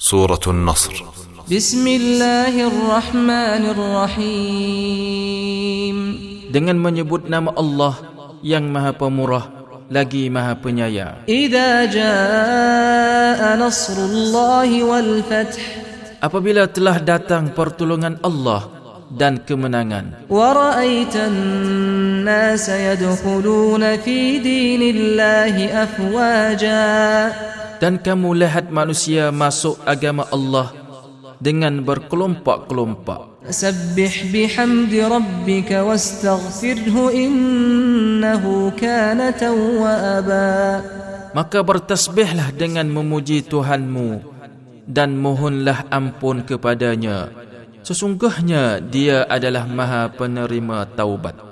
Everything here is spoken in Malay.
سورة النصر بسم الله الرحمن الرحيم dengan menyebut nama Allah yang Maha Pemurah lagi Maha Penyayang. إذا جاء نصر الله والفتح Apabila telah datang pertolongan Allah dan kemenangan ورأيت الناس يدخلون في دين الله أفواجا dan kamu lihat manusia masuk agama Allah dengan berkelompok-kelompok. Sabbih bihamdi rabbika wastaghfirhu innahu kana tawwaba. Maka bertasbihlah dengan memuji Tuhanmu dan mohonlah ampun kepadanya. Sesungguhnya dia adalah maha penerima taubat.